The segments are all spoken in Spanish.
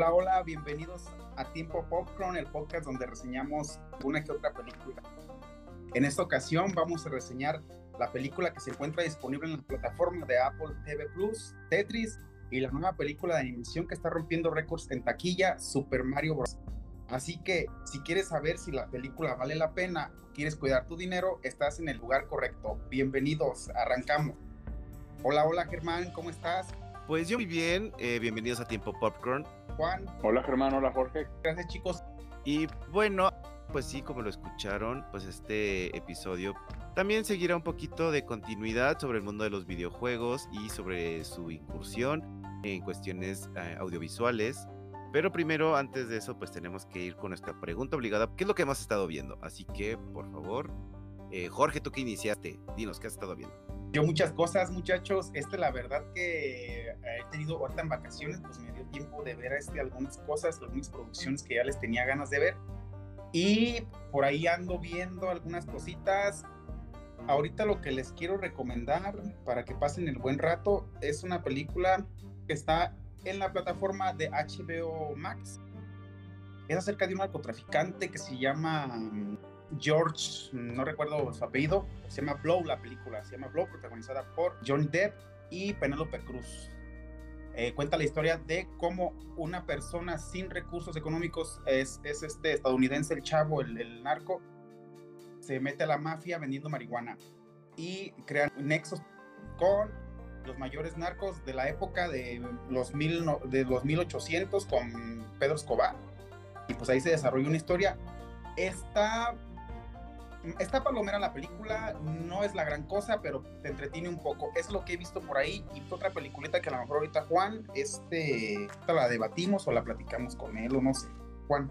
Hola, hola, bienvenidos a Tiempo Popcorn, el podcast donde reseñamos una que otra película. En esta ocasión vamos a reseñar la película que se encuentra disponible en la plataforma de Apple TV Plus, Tetris, y la nueva película de animación que está rompiendo récords en taquilla, Super Mario Bros. Así que si quieres saber si la película vale la pena, quieres cuidar tu dinero, estás en el lugar correcto. Bienvenidos, arrancamos. Hola, hola Germán, ¿cómo estás? Pues yo muy bien, eh, bienvenidos a Tiempo Popcorn. Juan. Hola Germán, hola Jorge. Gracias chicos. Y bueno, pues sí, como lo escucharon, pues este episodio también seguirá un poquito de continuidad sobre el mundo de los videojuegos y sobre su incursión en cuestiones eh, audiovisuales. Pero primero, antes de eso, pues tenemos que ir con nuestra pregunta obligada. ¿Qué es lo que hemos estado viendo? Así que, por favor, eh, Jorge, tú que iniciaste, dinos, ¿qué has estado viendo? Yo muchas cosas, muchachos. Este, la verdad que he tenido ahorita en vacaciones, pues me dio tiempo de ver este, algunas cosas, algunas producciones que ya les tenía ganas de ver. Y por ahí ando viendo algunas cositas. Ahorita lo que les quiero recomendar para que pasen el buen rato es una película que está en la plataforma de HBO Max. Es acerca de un narcotraficante que se llama George, no recuerdo su apellido, se llama Blow la película, se llama Blow, protagonizada por Johnny Depp y Penélope Cruz. Eh, cuenta la historia de cómo una persona sin recursos económicos es, es este estadounidense, el chavo, el, el, narco, se mete a la mafia vendiendo marihuana y crean nexos con los mayores narcos de la época de los, mil, de los 1800 con Pedro Escobar. Y pues ahí se desarrolla una historia. Está Está palomera la película, no es la gran cosa, pero te entretiene un poco. Es lo que he visto por ahí. Y otra peliculita que a lo mejor ahorita Juan, este, la debatimos o la platicamos con él o no sé. Juan.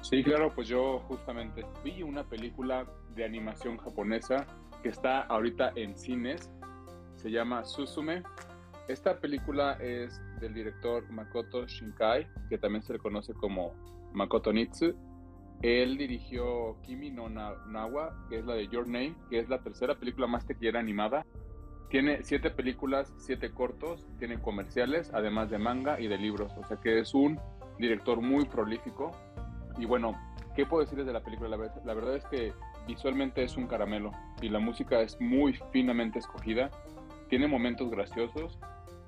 Sí, claro, pues yo justamente vi una película de animación japonesa que está ahorita en cines. Se llama Susume. Esta película es del director Makoto Shinkai, que también se le conoce como Makoto Nitsu él dirigió Kimi no Nawa, que es la de Your Name, que es la tercera película más tequillera animada. Tiene siete películas, siete cortos, tiene comerciales, además de manga y de libros. O sea que es un director muy prolífico. Y bueno, ¿qué puedo decirles de la película? La, la verdad es que visualmente es un caramelo y la música es muy finamente escogida. Tiene momentos graciosos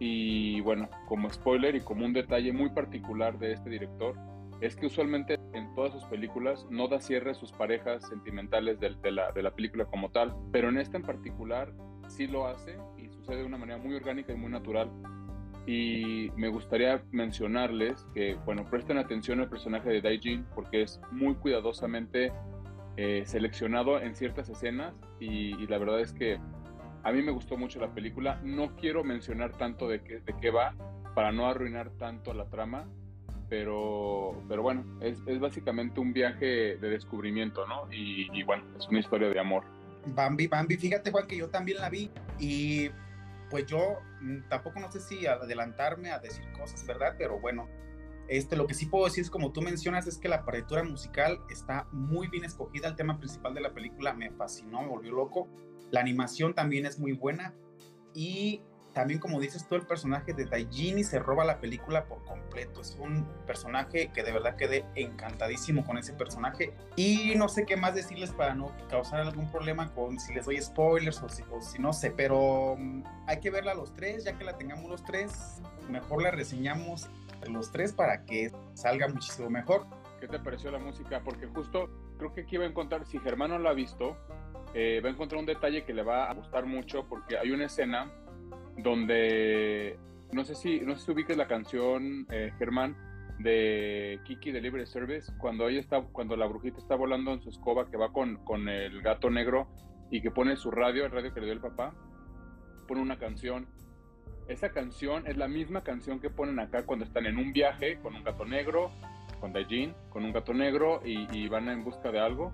y bueno, como spoiler y como un detalle muy particular de este director, es que usualmente en todas sus películas no da cierre a sus parejas sentimentales de, la, película como tal, pero en esta en particular sí lo hace y sucede de una manera muy orgánica y muy natural. Y me gustaría mencionarles que, bueno, presten atención al personaje de Daijin porque es muy cuidadosamente eh, seleccionado en ciertas escenas y, y, la verdad es que a mí me gustó mucho la película. No quiero mencionar tanto de qué, de qué va para no arruinar tanto la trama, pero, pero bueno, es, es básicamente un viaje de descubrimiento, ¿no? Y, bueno, es una historia de amor. Bambi, Bambi, fíjate Juan que yo también la vi y pues yo mm, tampoco no sé si adelantarme a decir cosas, ¿verdad? Pero bueno, este, lo que sí puedo decir es como tú mencionas es que la partitura musical está muy bien escogida, el tema principal de la película me fascinó, me volvió loco, la animación también es muy buena y también como dices tú, el personaje de Daijini se roba la película por completo. Es un personaje que de verdad quedé encantadísimo con ese personaje. Y no sé qué más decirles para no causar algún problema con si les doy spoilers o si, o si no sé, pero um, hay que verla los tres, ya que la tengamos los tres, mejor la reseñamos los tres para que salga muchísimo mejor. ¿Qué te pareció la música? Porque justo creo que aquí va a encontrar, si Germán no la ha visto, eh, va a encontrar un detalle que le va a gustar mucho porque hay una escena donde no sé si no sé si ubiques la canción eh, Germán de Kiki Delivery Service cuando ella está cuando la brujita está volando en su escoba que va con, con el gato negro y que pone su radio el radio que le dio el papá pone una canción. Esa canción es la misma canción que ponen acá cuando están en un viaje con un gato negro con Dajin con un gato negro y, y van en busca de algo.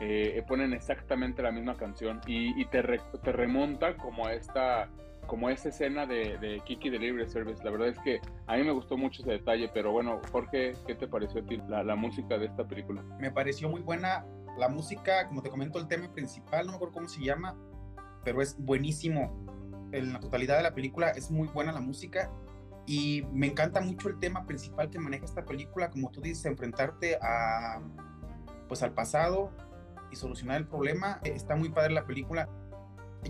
Eh, ponen exactamente la misma canción y, te, te remonta como a esta como esa escena de, de, Kiki Delivery Service. La verdad es que a mí me gustó mucho ese detalle, pero bueno, Jorge, ¿qué te pareció a ti la, la, música de esta película? Me pareció muy buena la música, como te comento, el tema principal, no me acuerdo cómo se llama, pero es buenísimo. En la totalidad de la película es muy buena la música Y me encanta mucho el tema principal que maneja esta película, como tú dices, enfrentarte a, pues al pasado y solucionar el problema. Está muy padre la película.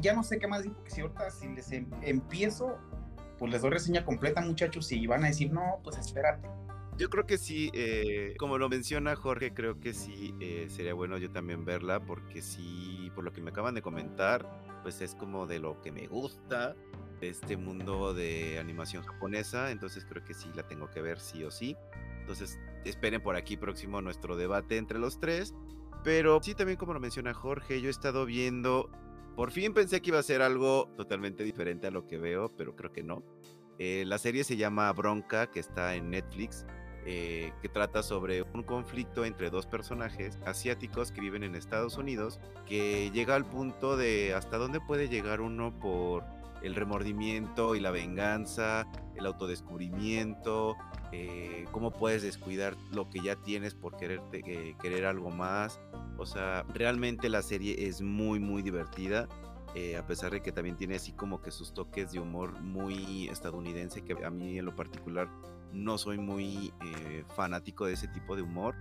Ya no sé qué más decir, porque si ahorita si les em, empiezo, pues les doy reseña completa, muchachos, y van a decir, no, pues espérate. Yo creo que sí, eh, como lo menciona Jorge, creo que sí eh, sería bueno yo también verla, porque sí, por lo que me acaban de comentar, pues es como de lo que me gusta de este mundo de animación japonesa, entonces creo que sí la tengo que ver sí o sí. Entonces esperen por aquí próximo nuestro debate entre los tres. Pero sí, también como lo menciona Jorge, yo he estado viendo, por fin pensé que iba a ser algo totalmente diferente a lo que veo, pero creo que no. Eh, la serie se llama Bronca, que está en Netflix. Eh, que trata sobre un conflicto entre dos personajes asiáticos que viven en Estados Unidos, que llega al punto de hasta dónde puede llegar uno por el remordimiento y la venganza, el autodescubrimiento, eh, cómo puedes descuidar lo que ya tienes por quererte, eh, querer algo más. O sea, realmente la serie es muy, muy divertida. a pesar de que también tiene así como que sus toques de humor muy estadounidense, que a mí en lo particular no soy muy eh, fanático de ese tipo de humor.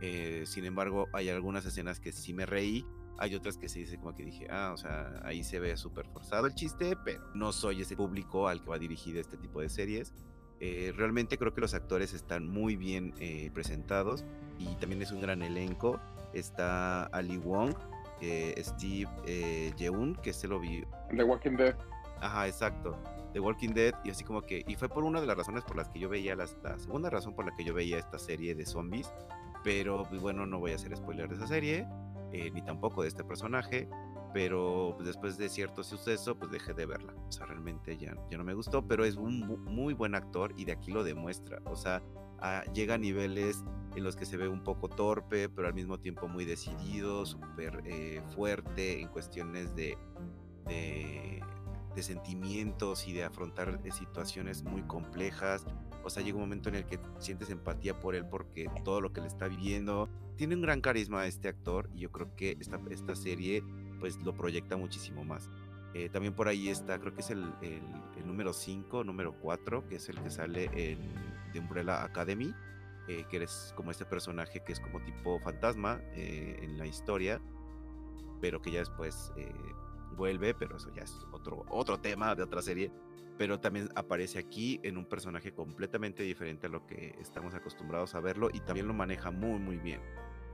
Eh, sin embargo, hay algunas escenas que sí me reí. Hay otras que se dice como que dije, ah, o sea, ahí se ve súper forzado el chiste, pero no soy ese público al que va dirigido este tipo de series. Eh, realmente creo que los actores están muy bien presentados y también es un gran elenco. Está Ali Wong, Steve Yeun, que se lo vi. The Walking Dead. Ajá, exacto. The Walking Dead y así como que, y fue por una de las razones por las que yo veía, la, segunda razón por la que yo veía esta serie de zombies, pero pues, bueno, no voy a hacer spoiler de esa serie, eh, ni tampoco de este personaje, pero pues, después de cierto suceso, pues dejé de verla, o sea, realmente ya, no me gustó, pero es un muy buen actor y de aquí lo demuestra, o sea, llega a niveles en los que se ve un poco torpe, pero al mismo tiempo muy decidido, súper eh, fuerte en cuestiones de, de de sentimientos y de afrontar eh, situaciones muy complejas. O sea, llega un momento en el que sientes empatía por él porque todo lo que le está viviendo. Tiene un gran carisma este actor y yo creo que esta, esta serie pues lo proyecta muchísimo más. Eh, también por ahí está, creo que es el, el, número 5, número 4, que es el que sale en The Umbrella Academy, eh, que es como este personaje que es como tipo fantasma en la historia, pero que ya después vuelve, pero eso ya es otro, otro tema de otra serie. Pero también aparece aquí en un personaje completamente diferente a lo que estamos acostumbrados a verlo y también lo maneja muy, muy bien.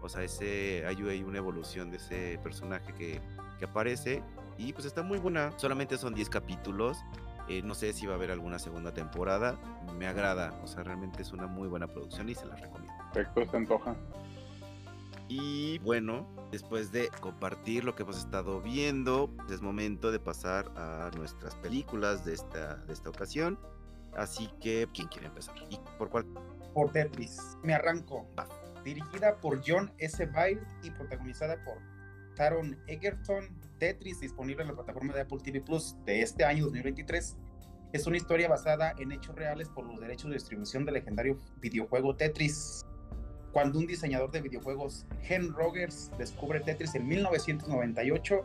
O sea, ese, hay, hay una evolución de ese personaje que, que aparece y pues está muy buena. Solamente son 10 capítulos. Eh, no sé si va a haber alguna segunda temporada. Me agrada. O sea, realmente es una muy buena producción y se la recomiendo. Perfecto, se antoja. Y bueno, después de compartir lo que hemos estado viendo, es momento de pasar a nuestras películas de esta, de esta ocasión. Así que, ¿quién quiere empezar? ¿Y por cuál? Por Tetris. Me arranco. Dirigida por John S. Byrne y protagonizada por Taron Egerton. Tetris, disponible en la plataforma de Apple TV Plus de este año 2023. Es una historia basada en hechos reales por los derechos de distribución del legendario videojuego Tetris cuando un diseñador de videojuegos, Hen Rogers, descubre Tetris en 1998,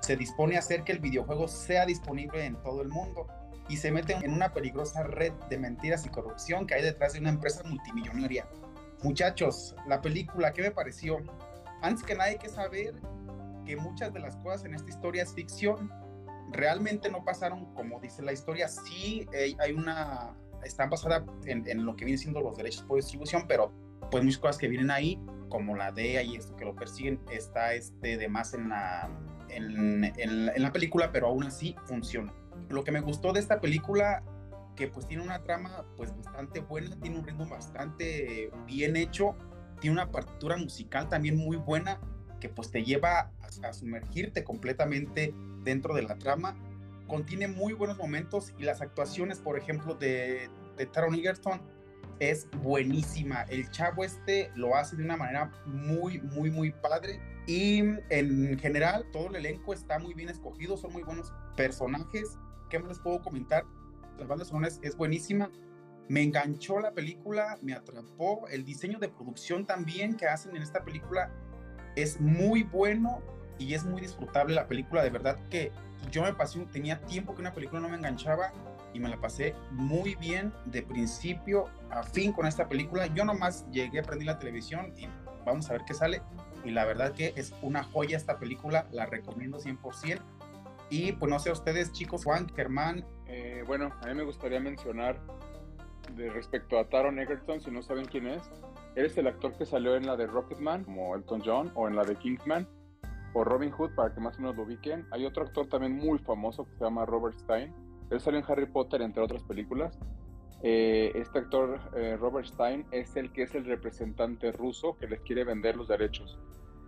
se dispone a hacer que el videojuego sea disponible en todo el mundo y se mete en una peligrosa red de mentiras y corrupción que hay detrás de una empresa multimillonaria. Muchachos, la película, ¿qué me pareció? Antes que nada hay que saber que muchas de las cosas en esta historia es ficción. Realmente no pasaron como dice la historia. Sí eh, hay una, están basadas en, en lo que vienen siendo los derechos por distribución, pero pues muchas cosas que vienen ahí, como la DEA y esto que lo persiguen, está este de más en la, en, en, la película, pero aún así funciona. Lo que me gustó de esta película, que pues tiene una trama pues bastante buena, tiene un ritmo bastante bien hecho, tiene una partitura musical también muy buena, que pues te lleva a, a sumergirte completamente dentro de la trama. Contiene muy buenos momentos y las actuaciones, por ejemplo, de, de Taron Egerton, es buenísima. El chavo este lo hace de una manera muy, muy, muy padre. Y en general, todo el elenco está muy bien escogido, son muy buenos personajes. ¿Qué más les puedo comentar? La banda sonora es, buenísima. Me enganchó la película, me atrapó. El diseño de producción también que hacen en esta película es muy bueno y es muy disfrutable la película. De verdad que yo me pasé, tenía tiempo que una película no me enganchaba y me la pasé muy bien de principio a fin con esta película. Yo nomás llegué a prender la televisión y vamos a ver qué sale. Y la verdad que es una joya esta película, la recomiendo 100%. Y pues no sé ustedes, chicos, Juan, Germán. Eh, bueno, a mí me gustaría mencionar de respecto a Taron Egerton, si no saben quién es, eres el actor que salió en la de Rocketman, como Elton John, o en la de Kingsman, o Robin Hood, para que más o menos lo ubiquen. Hay otro actor también muy famoso que se llama Robert Stein. Él salió en Harry Potter, entre otras películas. Eh, este actor, eh, Robert Stein, es el que es el representante ruso que les quiere vender los derechos.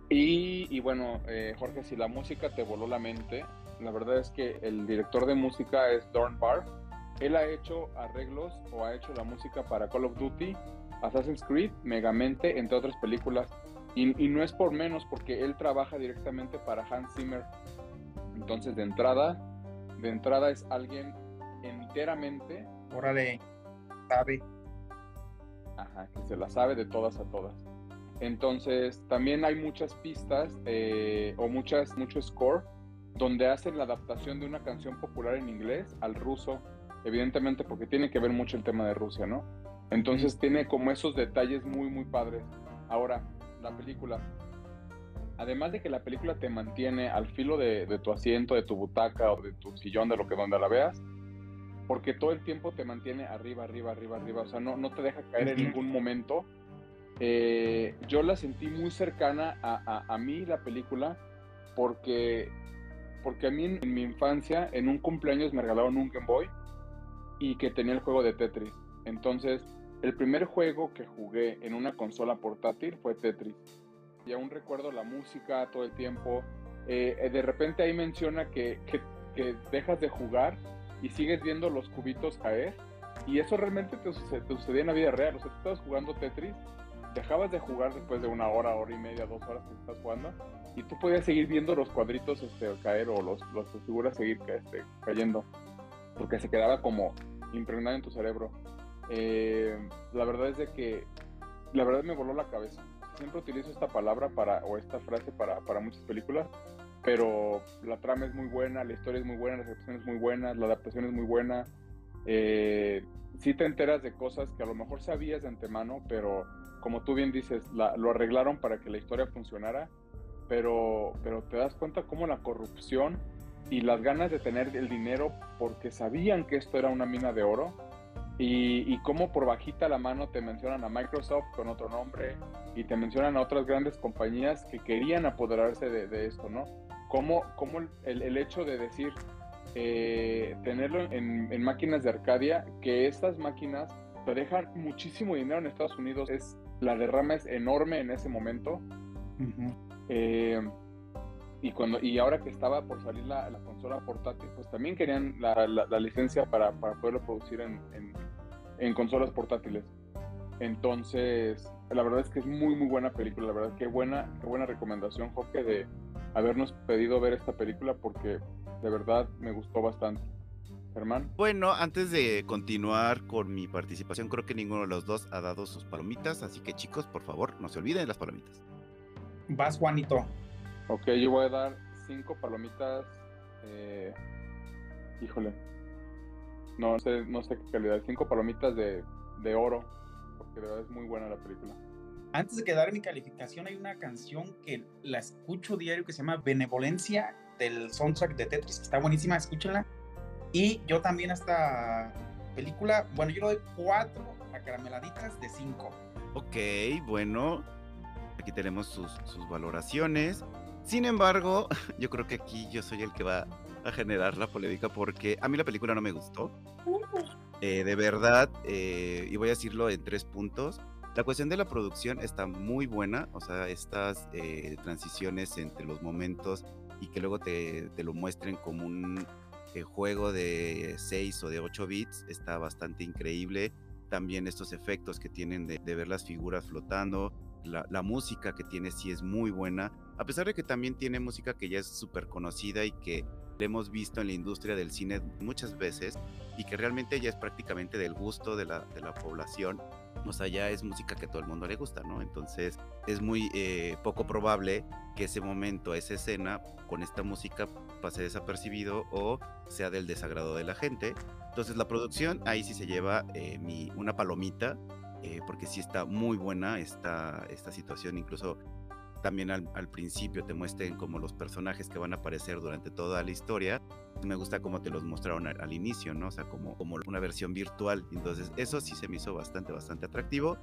Y, bueno, eh, Jorge, si la música te voló la mente, la verdad es que el director de música es Dorn Barr. Él ha hecho arreglos o ha hecho la música para Call of Duty, Assassin's Creed, Megamente, entre otras películas. Y, no es por menos porque él trabaja directamente para Hans Zimmer. Entonces, de entrada, de entrada es alguien enteramente. Órale, sabe. Ajá, que se la sabe de todas a todas. Entonces, también hay muchas pistas eh, o muchas, mucho score donde hacen la adaptación de una canción popular en inglés al ruso, evidentemente porque tiene que ver mucho el tema de Rusia, ¿no? Entonces mm. tiene como esos detalles muy, muy padres. Ahora, la película. Además de que la película te mantiene al filo de, de, tu asiento, de tu butaca o de tu sillón, de lo que donde la veas, porque todo el tiempo te mantiene arriba, arriba, arriba, arriba. O sea, no, no te deja caer en ningún momento. Eh, yo la sentí muy cercana a, a, a, mí, la película, porque, porque a mí en, en mi infancia, en un cumpleaños me regalaron un Game Boy y que tenía el juego de Tetris. Entonces, el primer juego que jugué en una consola portátil fue Tetris. Y aún recuerdo la música todo el tiempo. Eh, de repente ahí menciona que, que, dejas de jugar y sigues viendo los cubitos caer. Y eso realmente te, te sucedía en la vida real. O sea, tú estabas jugando Tetris, dejabas de jugar después de una hora, hora y media, dos horas que estás jugando, y tú podías seguir viendo los cuadritos este, caer o los, las figuras seguir este, cayendo. Porque se quedaba como impregnado en tu cerebro. Eh, la verdad es de que la verdad me voló la cabeza. Siempre utilizo esta palabra para, o esta frase para, para muchas películas, pero la trama es muy buena, la historia es muy buena, las actuaciones muy buenas, la adaptación es muy buena. Eh, sí te enteras de cosas que a lo mejor sabías de antemano, pero como tú bien dices, la, lo arreglaron para que la historia funcionara, pero, pero te das cuenta cómo la corrupción y las ganas de tener el dinero porque sabían que esto era una mina de oro, y, y cómo por bajita la mano te mencionan a Microsoft con otro nombre y te mencionan a otras grandes compañías que querían apoderarse de, de esto, ¿no? Cómo, cómo el, el, hecho de decir, eh, tenerlo en, en, máquinas de Arcadia, que estas máquinas te dejan muchísimo dinero en Estados Unidos, es la derrama es enorme en ese momento. Uh -huh. eh, y cuando y ahora que estaba por salir la, la consola portátil, pues también querían la, la, la licencia para, para, poderlo producir en, en, en, consolas portátiles. Entonces, la verdad es que es muy, muy buena película. La verdad, qué buena, qué buena recomendación, Jorge, de habernos pedido ver esta película porque de verdad me gustó bastante. Germán. Bueno, antes de continuar con mi participación, creo que ninguno de los dos ha dado sus palomitas, así que chicos, por favor, no se olviden de las palomitas. Vas, Juanito. Ok, yo voy a dar cinco palomitas. Eh, híjole. No sé, no sé qué calidad. Cinco palomitas de, de, oro. Porque de verdad es muy buena la película. Antes de que dar mi calificación, hay una canción que la escucho diario que se llama Benevolencia del soundtrack de Tetris. Está buenísima, escúchenla. Y yo también a esta película, bueno, yo le doy cuatro acarameladitas de cinco. Ok, bueno. Aquí tenemos sus, sus valoraciones. Sin embargo, yo creo que aquí yo soy el que va a generar la polémica porque a mí la película no me gustó. Eh, de verdad, eh, y voy a decirlo en tres puntos. La cuestión de la producción está muy buena, o sea, estas eh, transiciones entre los momentos y que luego te, te lo muestren como un eh, juego de 6 o de 8 bits está bastante increíble. También estos efectos que tienen de, de ver las figuras flotando, la, la, música que tiene sí es muy buena, a pesar de que también tiene música que ya es súper conocida y que hemos visto en la industria del cine muchas veces y que realmente ya es prácticamente del gusto de la, de la población. O sea, ya es música que a todo el mundo le gusta, ¿no? Entonces es muy eh, poco probable que ese momento, esa escena con esta música pase desapercibido o sea del desagrado de la gente. Entonces la producción ahí sí se lleva eh, mi, una palomita, eh, porque sí está muy buena esta, esta situación, incluso también al, al, principio te muestren como los personajes que van a aparecer durante toda la historia. Me gusta cómo te los mostraron al, al, inicio, ¿no? O sea, como, como una versión virtual. Entonces, eso sí se me hizo bastante, bastante atractivo.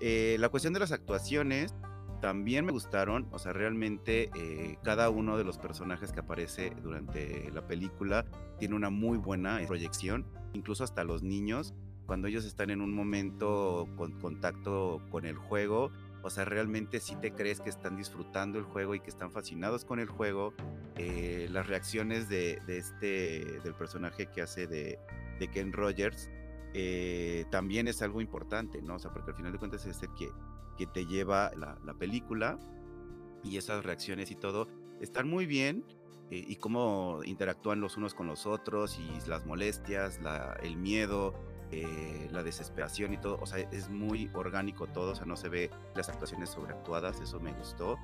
Eh, la cuestión de las actuaciones también me gustaron. O sea, realmente eh, cada uno de los personajes que aparece durante la película tiene una muy buena proyección. Incluso hasta los niños, cuando ellos están en un momento con contacto con el juego, o sea, realmente sí te crees que están disfrutando el juego y que están fascinados con el juego. Eh, las reacciones de, de, este, del personaje que hace de, de Ken Rogers, eh, también es algo importante, ¿no? O sea, porque al final de cuentas es el que, que te lleva la, la película y esas reacciones y todo están muy bien. Eh, y cómo interactúan los unos con los otros y las molestias, la, el miedo, eh, la desesperación y todo, o sea, es muy orgánico todo, o sea, no se ve las actuaciones sobreactuadas, eso me gustó.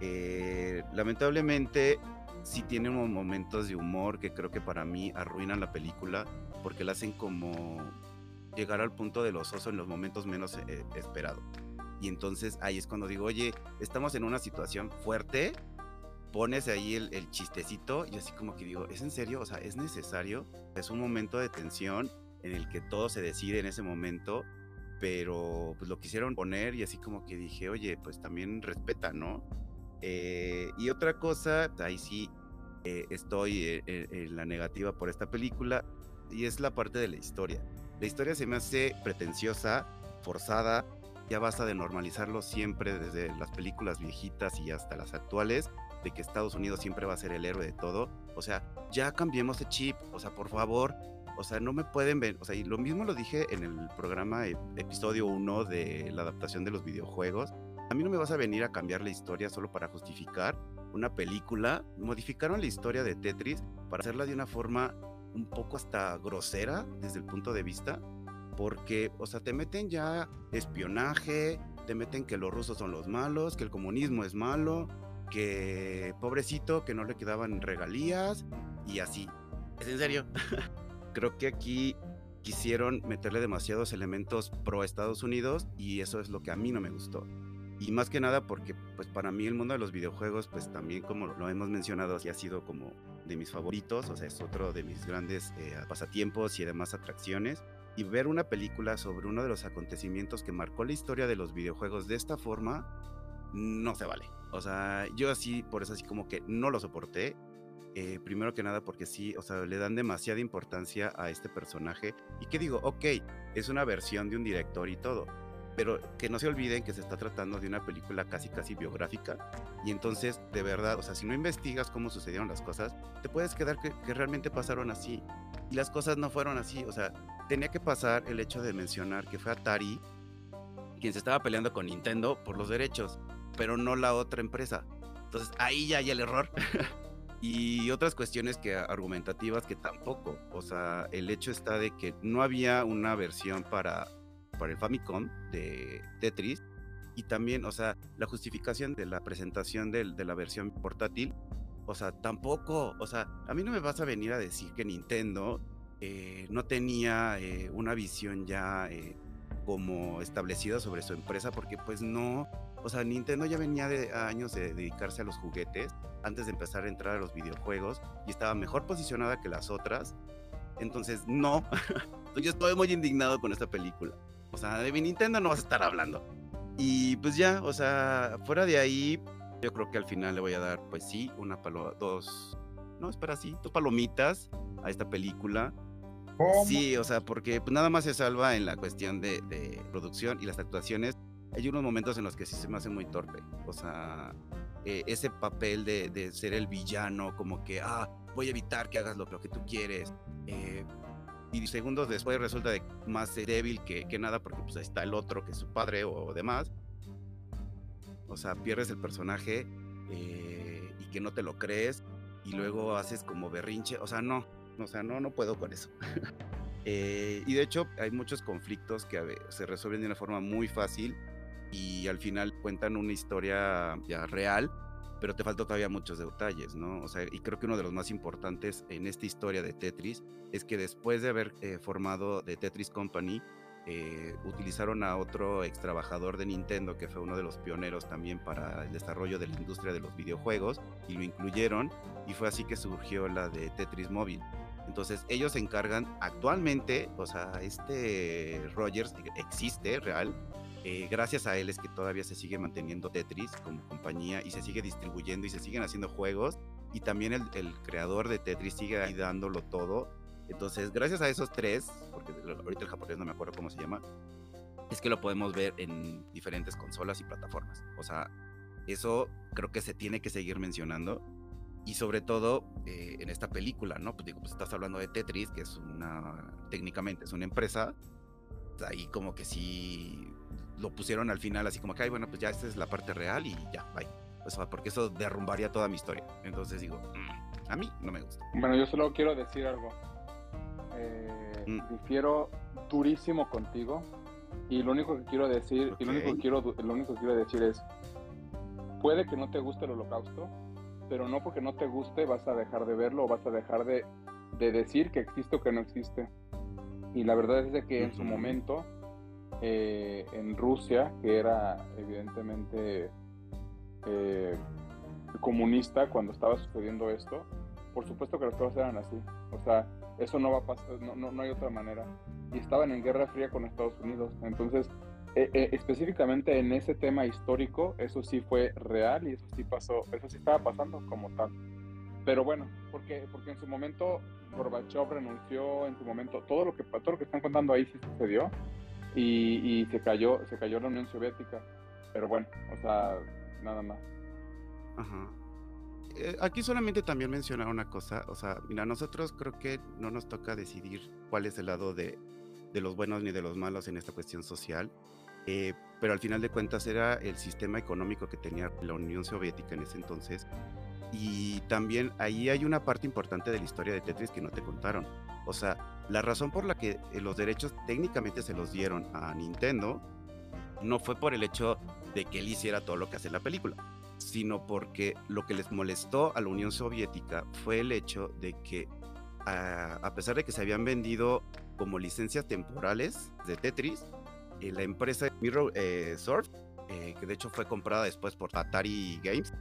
Eh, lamentablemente, sí tiene momentos de humor que creo que para mí arruinan la película, porque la hacen como llegar al punto del oso en los momentos menos eh, esperados. Y entonces ahí es cuando digo, oye, estamos en una situación fuerte, pones ahí el, el, chistecito y así como que digo, ¿es en serio? O sea, ¿es necesario? Es un momento de tensión en el que todo se decide en ese momento, pero pues lo quisieron poner y así como que dije, oye, pues también respeta, ¿no? Eh, y otra cosa, ahí sí eh, estoy en, eh, en la negativa por esta película, y es la parte de la historia. La historia se me hace pretenciosa, forzada, ya basta de normalizarlo siempre desde las películas viejitas y hasta las actuales, de que Estados Unidos siempre va a ser el héroe de todo. O sea, ya cambiemos de chip, o sea, por favor, o sea, no me pueden ver, o sea, y lo mismo lo dije en el programa episodio 1 de la adaptación de los videojuegos. A mí no me vas a venir a cambiar la historia solo para justificar una película. Modificaron la historia de Tetris para hacerla de una forma un poco hasta grosera desde el punto de vista, porque, o sea, te meten ya espionaje, te meten que los rusos son los malos, que el comunismo es malo, que pobrecito, que no le quedaban regalías y así. ¿Es en serio? creo que aquí quisieron meterle demasiados elementos pro Estados Unidos y eso es lo que a mí no me gustó. Y más que nada porque pues para mí el mundo de los videojuegos pues también como lo hemos mencionado ha sido como de mis favoritos, o sea es otro de mis grandes eh, pasatiempos y además atracciones. Y ver una película sobre uno de los acontecimientos que marcó la historia de los videojuegos de esta forma no se vale. O sea, yo así, por eso así como que no lo soporté eh, primero que nada porque sí, o sea, le dan demasiada importancia a este personaje. Y que digo, ok, es una versión de un director y todo, pero que no se olviden que se está tratando de una película casi casi biográfica. Y entonces, de verdad, o sea, si no investigas cómo sucedieron las cosas, te puedes quedar que, que realmente pasaron así. Y las cosas no fueron así, o sea, tenía que pasar el hecho de mencionar que fue Atari quien se estaba peleando con Nintendo por los derechos, pero no la otra empresa. Entonces ahí ya hay el error. y otras cuestiones que argumentativas que tampoco. O sea, el hecho está de que no había una versión para, para el Famicom de Tetris. Y también, o sea, la justificación de la presentación de, la versión portátil. O sea, tampoco. O sea, a mí no me vas a venir a decir que Nintendo eh, no tenía eh, una visión ya eh, como establecida sobre su empresa, porque pues no, o sea, Nintendo ya venía de años de dedicarse a los juguetes antes de empezar a entrar a los videojuegos y estaba mejor posicionada que las otras. Entonces, no. Yo estoy muy indignado con esta película. O sea, de mi Nintendo no vas a estar hablando. Y pues ya, o sea, fuera de ahí, yo creo que al final le voy a dar, pues sí, una palo, dos, no, espera, sí, dos palomitas a esta película. ¿Cómo? Sí, o sea, porque pues, nada más se salva en la cuestión de, de producción y las actuaciones hay unos momentos en los que sí se me hace muy torpe. O sea, eh, ese papel de, de, ser el villano, como que, ah, voy a evitar que hagas lo, lo que tú quieres. Eh, y segundos después resulta de más débil que, que, nada porque pues está el otro que es su padre o, o demás. O sea, pierdes el personaje eh, y que no te lo crees y luego haces como berrinche. O sea, no, o sea, no, no puedo con eso. eh, y de hecho hay muchos conflictos que ver, se resuelven de una forma muy fácil y al final cuentan una historia ya real, pero te faltan todavía muchos detalles, ¿no? O sea, y creo que uno de los más importantes en esta historia de Tetris es que después de haber eh, formado The Tetris Company, eh, utilizaron a otro ex trabajador de Nintendo que fue uno de los pioneros también para el desarrollo de la industria de los videojuegos y lo incluyeron y fue así que surgió la de Tetris Móvil. Entonces ellos se encargan actualmente, o sea, este Rogers existe real, eh, gracias a él es que todavía se sigue manteniendo Tetris como compañía y se sigue distribuyendo y se siguen haciendo juegos. Y también el, creador de Tetris sigue ahí dándolo todo. Entonces, gracias a esos tres, porque ahorita el japonés no me acuerdo cómo se llama, es que lo podemos ver en diferentes consolas y plataformas. O sea, eso creo que se tiene que seguir mencionando. Y sobre todo eh, en esta película, ¿no? Pues digo, pues estás hablando de Tetris, que es una, técnicamente es una empresa. Ahí como que sí lo pusieron al final así como que, ay, bueno, pues ya esta es la parte real y ya, bye. O sea, porque eso derrumbaría toda mi historia. Entonces digo, mm, a mí no me gusta. Bueno, yo solo quiero decir algo. Eh, mm. Difiero durísimo contigo y lo único que quiero decir, y lo único que quiero, lo único que quiero decir es, puede que no te guste el holocausto, pero no porque no te guste vas a dejar de verlo o vas a dejar de, de decir que existe o que no existe. Y la verdad es de que en su momento eh, en Rusia, que era evidentemente eh, comunista cuando estaba sucediendo esto, por supuesto que las cosas eran así. O sea, eso no va a pasar, no, no, hay otra manera. Y estaban en guerra fría con Estados Unidos. Entonces, eh, específicamente en ese tema histórico, eso sí fue real y eso sí pasó, eso sí estaba pasando como tal. Pero bueno, porque, porque en su momento Gorbachev renunció, en su momento, todo lo que, todo lo que están contando ahí sí sucedió y, se cayó se cayó la Unión Soviética pero bueno o sea nada más. Eh, aquí solamente también mencionar una cosa o sea mira nosotros creo que no nos toca decidir cuál es el lado de, de los buenos ni de los malos en esta cuestión social eh, pero al final de cuentas era el sistema económico que tenía la Unión Soviética en ese entonces. Y también ahí hay una parte importante de la historia de Tetris que no te contaron. O sea, la razón por la que eh, los derechos técnicamente se los dieron a Nintendo no fue por el hecho de que él hiciera todo lo que hace la película, sino porque lo que les molestó a la Unión Soviética fue el hecho de que a pesar de que se habían vendido como licencias temporales de Tetris, la empresa Mirror eh, Surf, que de hecho fue comprada después por Atari Games,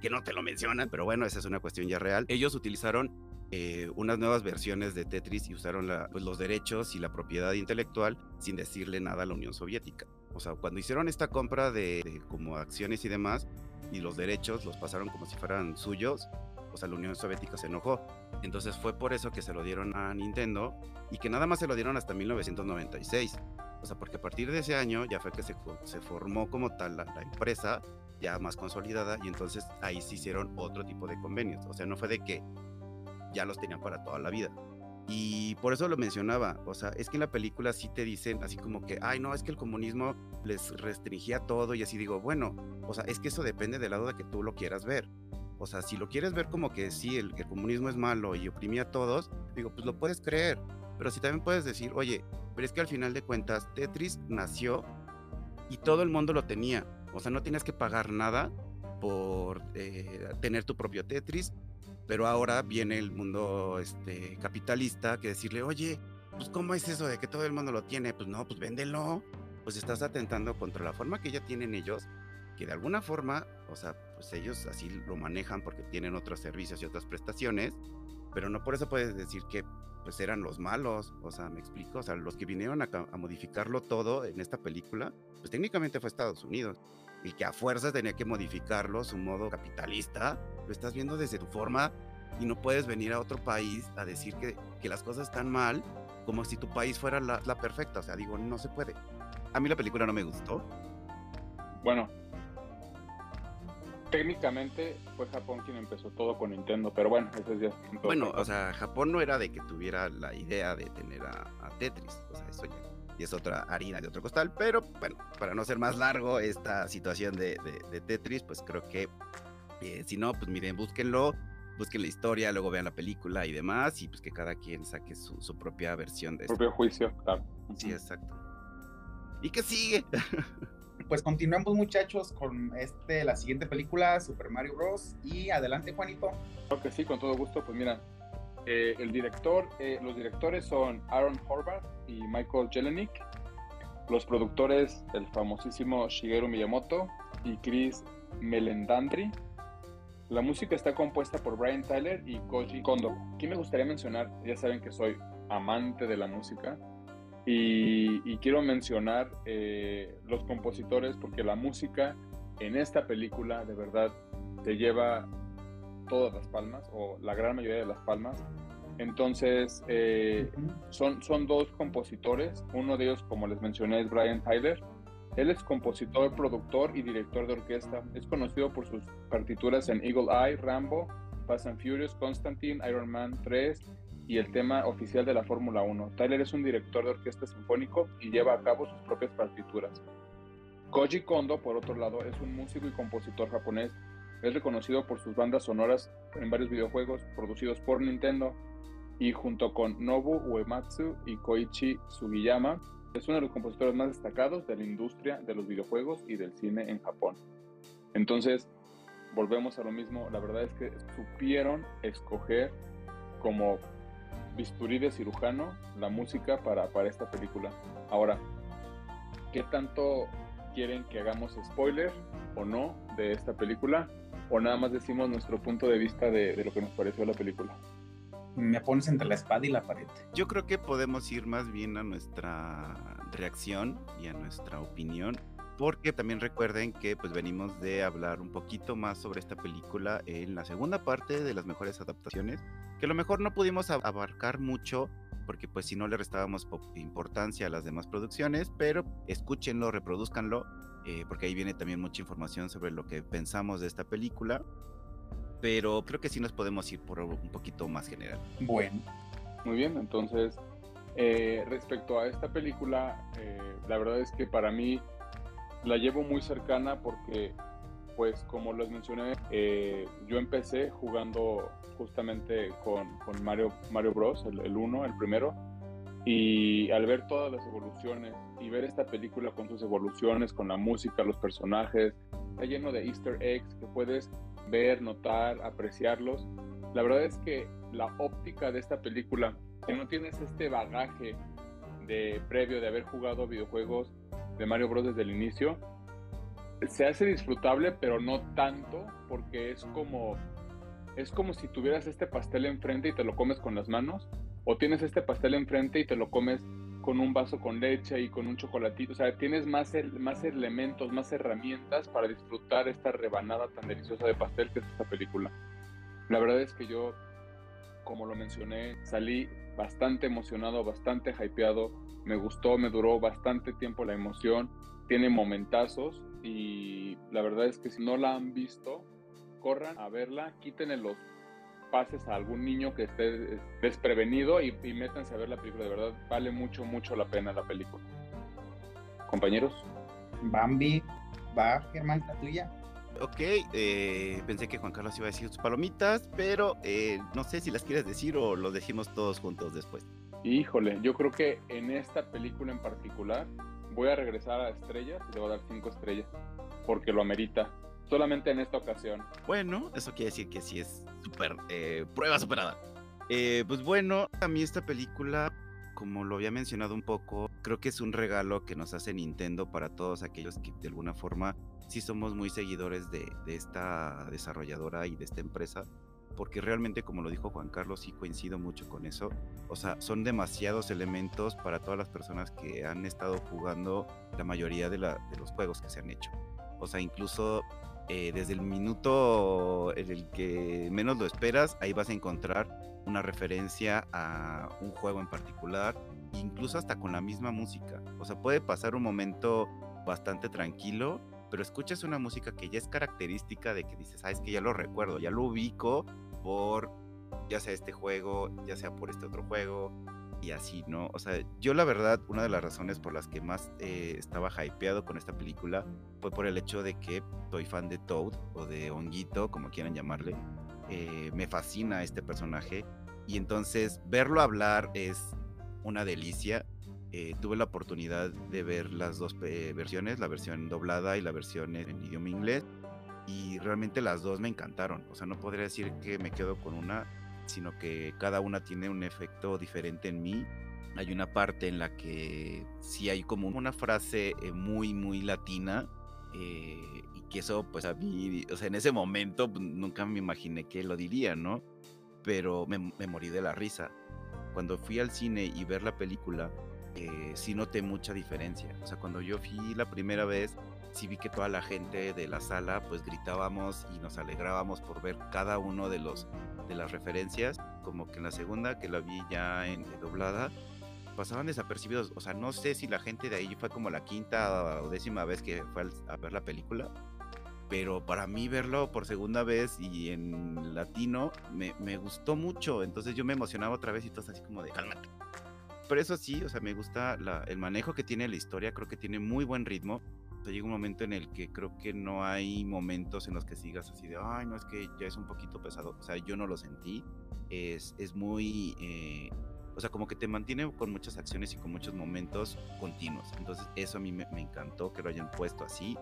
que no te lo mencionan, pero bueno, esa es una cuestión ya real. Ellos utilizaron eh, unas nuevas versiones de Tetris y usaron pues, los derechos y la propiedad intelectual sin decirle nada a la Unión Soviética. O sea, cuando hicieron esta compra de, como acciones y demás, y los derechos los pasaron como si fueran suyos, o sea, la Unión Soviética se enojó. Entonces fue por eso que se lo dieron a Nintendo y que nada más se lo dieron hasta 1996. O sea, porque a partir de ese año ya fue que se, se formó como tal la, la, empresa ya más consolidada y entonces ahí se hicieron otro tipo de convenios. O sea, no fue de que ya los tenían para toda la vida. Y por eso lo mencionaba, o sea, es que en la película sí te dicen así como que, ay, no, es que el comunismo les restringía todo y así digo, bueno, o sea, es que eso depende del lado de que tú lo quieras ver. O sea, si lo quieres ver como que sí, el, el comunismo es malo y oprimía a todos, digo, pues lo puedes creer. Pero si también puedes decir, oye, pero es que al final de cuentas Tetris nació y todo el mundo lo tenía. O sea, no tienes que pagar nada por eh, tener tu propio Tetris pero ahora viene el mundo este, capitalista que decirle, oye, pues ¿cómo es eso de que todo el mundo lo tiene? Pues no, pues véndelo. Pues estás atentando contra la forma que ya tienen ellos, que de alguna forma, o sea, pues ellos así lo manejan porque tienen otros servicios y otras prestaciones, pero no por eso puedes decir que pues eran los malos, o sea, me explico, o sea, los que vinieron a, a modificarlo todo en esta película, pues técnicamente fue Estados Unidos y que a fuerzas tenía que modificarlo, su modo capitalista, lo estás viendo desde tu forma y no puedes venir a otro país a decir que, que las cosas están mal como si tu país fuera la, la, perfecta. O sea, digo, no se puede. A mí la película no me gustó. Bueno, técnicamente fue Japón quien empezó todo con Nintendo, pero bueno, eso ya Bueno, o sea, Japón no era de que tuviera la idea de tener a, a Tetris. O sea, eso ya y es otra harina de otro costal. Pero bueno, para no ser más largo esta situación de, de, Tetris, pues creo que eh, si no, pues miren, búsquenlo, busquen la historia, luego vean la película y demás, y pues que cada quien saque su, su propia versión de Propio juicio, claro. Sí, exacto. ¿Y qué sigue? pues continuamos muchachos con este, la siguiente película, Super Mario Bros. Y adelante Juanito. Creo que sí, con todo gusto. Pues mira, eh, el director, eh, los directores son Aaron Horvath y Michael Jelenic. Los productores, el famosísimo Shigeru Miyamoto y Chris Melendandri. La música está compuesta por Brian Tyler y Koji Kondo. Aquí me gustaría mencionar, ya saben que soy amante de la música, y, quiero mencionar eh, los compositores porque la música en esta película de verdad te lleva todas las palmas o la gran mayoría de las palmas. Entonces, eh, son, son dos compositores. Uno de ellos, como les mencioné, es Brian Tyler. Él es compositor, productor y director de orquesta. Es conocido por sus partituras en Eagle Eye, Rambo, Fast and Furious, Constantine, Iron Man 3 y el tema oficial de la Fórmula 1. Tyler es un director de orquesta sinfónico y lleva a cabo sus propias partituras. Koji Kondo, por otro lado, es un músico y compositor japonés. Es reconocido por sus bandas sonoras en varios videojuegos producidos por Nintendo y junto con Nobu Uematsu y Koichi Sugiyama, es uno de los compositores más destacados de la industria de los videojuegos y del cine en Japón. Entonces, volvemos a lo mismo, la verdad es que supieron escoger como bisturí de cirujano la música para, para esta película. Ahora, ¿qué tanto quieren que hagamos spoiler o no de esta película? ¿O nada más decimos nuestro punto de vista de, de lo que nos pareció la película? Me pones entre la espada y la pared. Yo creo que podemos ir más bien a nuestra reacción y a nuestra opinión porque también recuerden que pues venimos de hablar un poquito más sobre esta película en la segunda parte de las mejores adaptaciones, que a lo mejor no pudimos abarcar mucho porque pues si no le restábamos importancia a las demás producciones, pero escúchenlo, reproduzcanlo, eh, porque ahí viene también mucha información sobre lo que pensamos de esta película, pero creo que sí nos podemos ir por un poquito más general. Bueno. Muy bien, entonces eh, respecto a esta película, eh, la verdad es que para mí la llevo muy cercana porque, pues como les mencioné, eh, yo empecé jugando justamente con, Mario, Mario Bros, el 1, el, primero, y al ver todas las evoluciones y ver esta película con sus evoluciones, con la música, los personajes, está lleno de easter eggs que puedes ver, notar, apreciarlos. La verdad es que la óptica de esta película, que no tienes este bagaje de previo de haber jugado videojuegos de Mario Bros. desde el inicio, se hace disfrutable, pero no tanto, porque es como, es como si tuvieras este pastel enfrente y te lo comes con las manos, o tienes este pastel enfrente y te lo comes con un vaso con leche y con un chocolatito, o sea, tienes más, más elementos, más herramientas para disfrutar esta rebanada tan deliciosa de pastel que es esta película. La verdad es que yo, como lo mencioné, salí bastante emocionado, bastante hypeado, me gustó, me duró bastante tiempo la emoción, tiene momentazos y la verdad es que si no la han visto, corran a verla, quítenle los pases a algún niño que esté desprevenido y, métanse a ver la película, de verdad vale mucho, mucho la pena la película. Compañeros. Bambi, va Germán, la tuya. Ok, eh, pensé que Juan Carlos iba a decir sus palomitas, pero eh, no sé si las quieres decir o lo decimos todos juntos después. Híjole, yo creo que en esta película en particular voy a regresar a estrellas y le voy a dar cinco estrellas porque lo amerita. Solamente en esta ocasión. Bueno, eso quiere decir que sí es súper eh, prueba superada. Eh, pues bueno, a mí esta película, como lo había mencionado un poco, creo que es un regalo que nos hace Nintendo para todos aquellos que de alguna forma sí somos muy seguidores de, de esta desarrolladora y de esta empresa porque realmente, como lo dijo Juan Carlos, sí coincido mucho con eso. O sea, son demasiados elementos para todas las personas que han estado jugando la mayoría de, los juegos que se han hecho. O sea, incluso eh, desde el minuto en el que menos lo esperas, ahí vas a encontrar una referencia a un juego en particular, incluso hasta con la misma música. O sea, puede pasar un momento bastante tranquilo pero escuchas una música que ya es característica de que dices, ah, es que ya lo recuerdo, ya lo ubico por ya sea este juego, ya sea por este otro juego, y así, ¿no? O sea, yo la verdad, una de las razones por las que más eh, estaba hypeado con esta película fue por el hecho de que soy fan de Toad o de Honguito, como quieran llamarle. Eh, me fascina este personaje y entonces verlo hablar es una delicia eh, tuve la oportunidad de ver las dos eh, versiones, la versión doblada y la versión en idioma inglés, y realmente las dos me encantaron. O sea, no podría decir que me quedo con una, sino que cada una tiene un efecto diferente en mí. Hay una parte en la que sí hay como una frase eh, muy, muy latina, y que eso, pues a mí, o sea, en ese momento pues, nunca me imaginé que lo diría, ¿no? Pero me, me morí de la risa. Cuando fui al cine y ver la película, eh, sí noté mucha diferencia. O sea, cuando yo fui la primera vez, sí vi que toda la gente de la sala pues gritábamos y nos alegrábamos por ver cada uno de los de las referencias, como que en la segunda que la vi ya en doblada pasaban desapercibidos, o sea, no sé si la gente de ahí fue como la quinta o décima vez que fue a ver la película, pero para mí verlo por segunda vez y en latino me, me gustó mucho, entonces yo me emocionaba otra vez y todo así como de cálmate pero eso sí, o sea, me gusta el manejo que tiene la historia, creo que tiene muy buen ritmo. O sea, llega un momento en el que creo que no hay momentos en los que sigas así de, ay, no, es que ya es un poquito pesado. O sea, yo no lo sentí. Es, es muy, eh, o sea, como que te mantiene con muchas acciones y con muchos momentos continuos. Entonces, eso a mí me, encantó que lo hayan puesto así.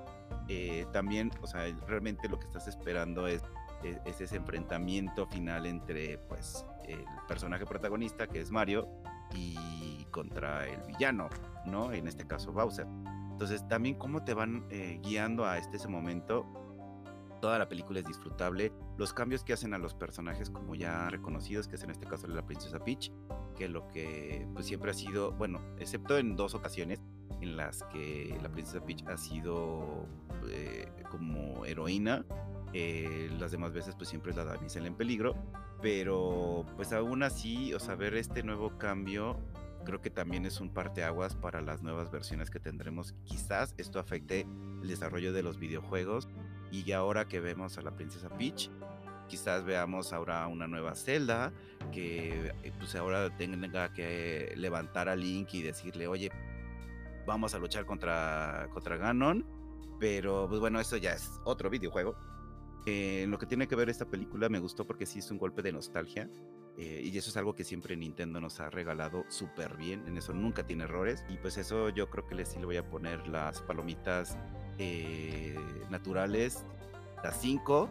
Eh, también, o sea, realmente lo que estás esperando es, es, es ese enfrentamiento final entre, pues, el personaje protagonista, que es Mario, y contra el villano, ¿no? En este caso Bowser. Entonces también cómo te van eh, guiando a este ese momento. Toda la película es disfrutable. Los cambios que hacen a los personajes como ya reconocidos, que es en este caso la princesa Peach, que lo que pues siempre ha sido, bueno, excepto en dos ocasiones en las que la princesa Peach ha sido eh, como heroína, eh, las demás veces pues siempre es la damisela en peligro, pero pues aún así, o sea, ver este nuevo cambio creo que también es un parteaguas para las nuevas versiones que tendremos. Quizás esto afecte el desarrollo de los videojuegos y ahora que vemos a la princesa Peach, quizás veamos ahora una nueva Zelda que eh, pues ahora tenga que levantar a Link y decirle, oye, vamos a luchar contra, contra Ganon, pero pues bueno, eso ya es otro videojuego en lo que tiene que ver esta película me gustó porque sí es un golpe de nostalgia. Eh, y eso es algo que siempre Nintendo nos ha regalado súper bien. En eso nunca tiene errores. Y pues eso yo creo que le sí le voy a poner las palomitas eh, naturales, las 5,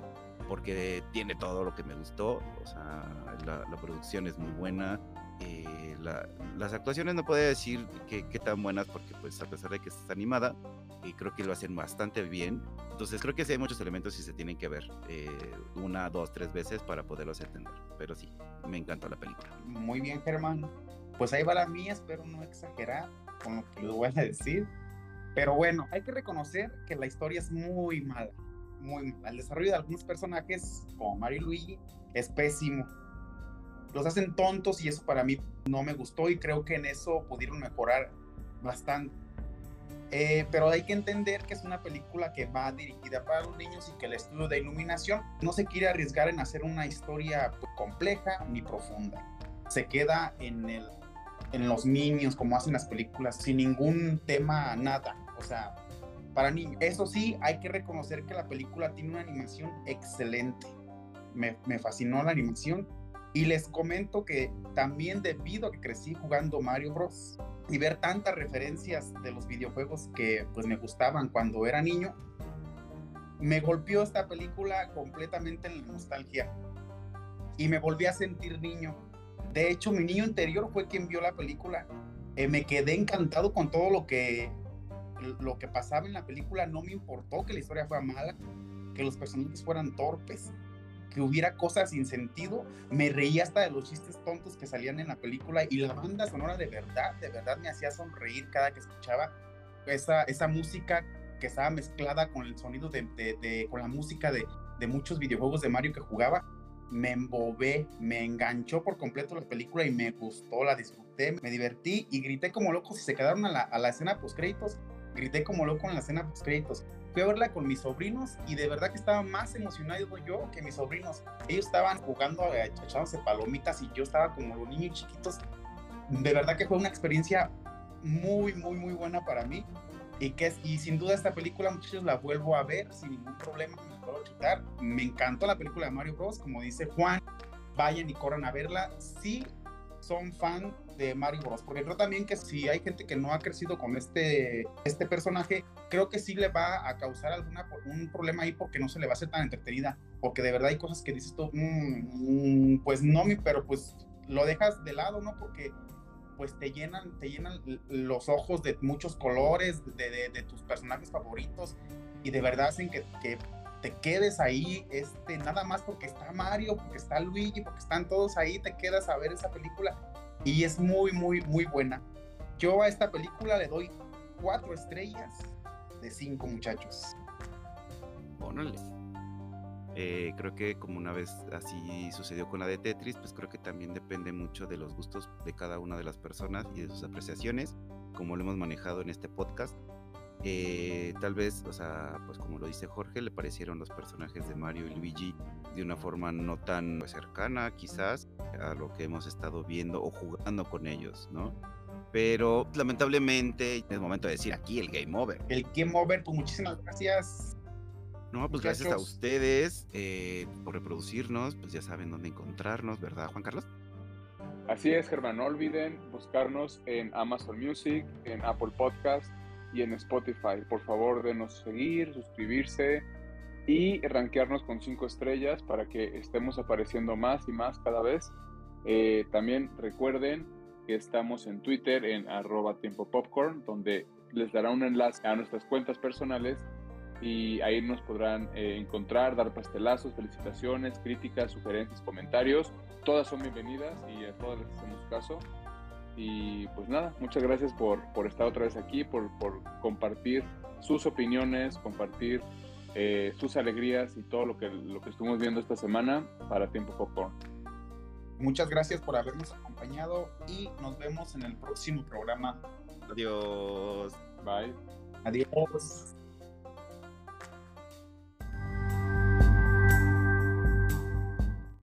porque tiene todo lo que me gustó. O sea, la, producción es muy buena. Eh, las actuaciones no puedo decir que, tan buenas porque pues a pesar de que es animada, y creo que lo hacen bastante bien. Entonces creo que sí hay muchos elementos y se tienen que ver eh, una, dos, tres veces para poderlos entender. Pero sí, me encantó la película. Muy bien, Germán. Pues ahí va la mía, espero no exagerar con lo que les voy a decir. Pero bueno, hay que reconocer que la historia es muy mala. Muy mala. El desarrollo de algunos personajes, como Mario y Luigi, es pésimo. Los hacen tontos y eso para mí no me gustó y creo que en eso pudieron mejorar bastante eh, pero hay que entender que es una película que va dirigida para los niños y que el estudio de iluminación no se quiere arriesgar en hacer una historia pues, compleja ni profunda. Se queda en, el, en los niños, como hacen las películas, sin ningún tema, nada. O sea, para niños. Eso sí, hay que reconocer que la película tiene una animación excelente. Me, me fascinó la animación. Y les comento que también debido a que crecí jugando Mario Bros y ver tantas referencias de los videojuegos que pues me gustaban cuando era niño, me golpeó esta película completamente en la nostalgia y me volví a sentir niño. De hecho, mi niño interior fue quien vio la película. Eh, me quedé encantado con todo lo que, lo que pasaba en la película. No me importó que la historia fuera mala, que los personajes fueran torpes que hubiera cosas sin sentido. Me reía hasta de los chistes tontos que salían en la película y la banda sonora de verdad, de verdad me hacía sonreír cada que escuchaba esa, esa música que estaba mezclada con el sonido de, de, con la música de, de muchos videojuegos de Mario que jugaba. Me embobé, me enganchó por completo la película y me gustó, la disfruté, me divertí y grité como loco si se quedaron a la, a la escena post créditos. Grité como loco en la escena post créditos fui a verla con mis sobrinos y de verdad que estaba más emocionado yo que mis sobrinos. Ellos estaban jugando, eh, echándose palomitas y yo estaba como los niños chiquitos. De verdad que fue una experiencia muy, muy, muy buena para mí. Y, que, y sin duda esta película, muchachos, la vuelvo a ver sin ningún problema, me puedo quitar. Me encantó la película de Mario Bros. Como dice Juan, vayan y corran a verla. Si son fan de Mario Bros. Porque creo también que si hay gente que no ha crecido con este, este personaje, creo que sí le va a causar alguna, un problema ahí porque no se le va a hacer tan entretenida. Porque de verdad hay cosas que dices tú, mm, mm, pues no, pero pues lo dejas de lado, ¿no? Porque pues te llenan, te llenan los ojos de muchos colores, de, de, tus personajes favoritos y de verdad hacen que, que, te quedes ahí, este, nada más porque está Mario, porque está Luigi, porque están todos ahí, te quedas a ver esa película y es muy, muy, muy buena. Yo a esta película le doy cuatro estrellas de cinco muchachos. Pónale. Eh, creo que como una vez así sucedió con la de Tetris, pues creo que también depende mucho de los gustos de cada una de las personas y de sus apreciaciones, como lo hemos manejado en este podcast. Eh, tal vez, o sea, pues como lo dice Jorge, le parecieron los personajes de Mario y Luigi de una forma no tan cercana quizás a lo que hemos estado viendo o jugando con ellos, ¿no? Pero lamentablemente es momento de decir aquí el Game Over. El Game Over, pues muchísimas gracias. No, pues gracias a ustedes eh, por reproducirnos, pues ya saben dónde encontrarnos, ¿verdad, Juan Carlos? Así es, Germán, no olviden buscarnos en Amazon Music, en Apple Podcast y en Spotify. Por favor, denos seguir, suscribirse y rankearnos con cinco estrellas para que estemos apareciendo más y más cada vez. Eh, también recuerden que estamos en Twitter en arroba tiempo popcorn, donde les dará un enlace a nuestras cuentas personales y ahí nos podrán eh, encontrar, dar pastelazos, felicitaciones, críticas, sugerencias, comentarios. Todas son bienvenidas y a todas les hacemos caso. Y pues nada, muchas gracias por, por estar otra vez aquí, por, por compartir sus opiniones, compartir eh, sus alegrías y todo lo que, lo que estuvimos viendo esta semana para Tiempo Popcorn. Muchas gracias por habernos acompañado y nos vemos en el próximo programa. Adiós. Bye. Adiós.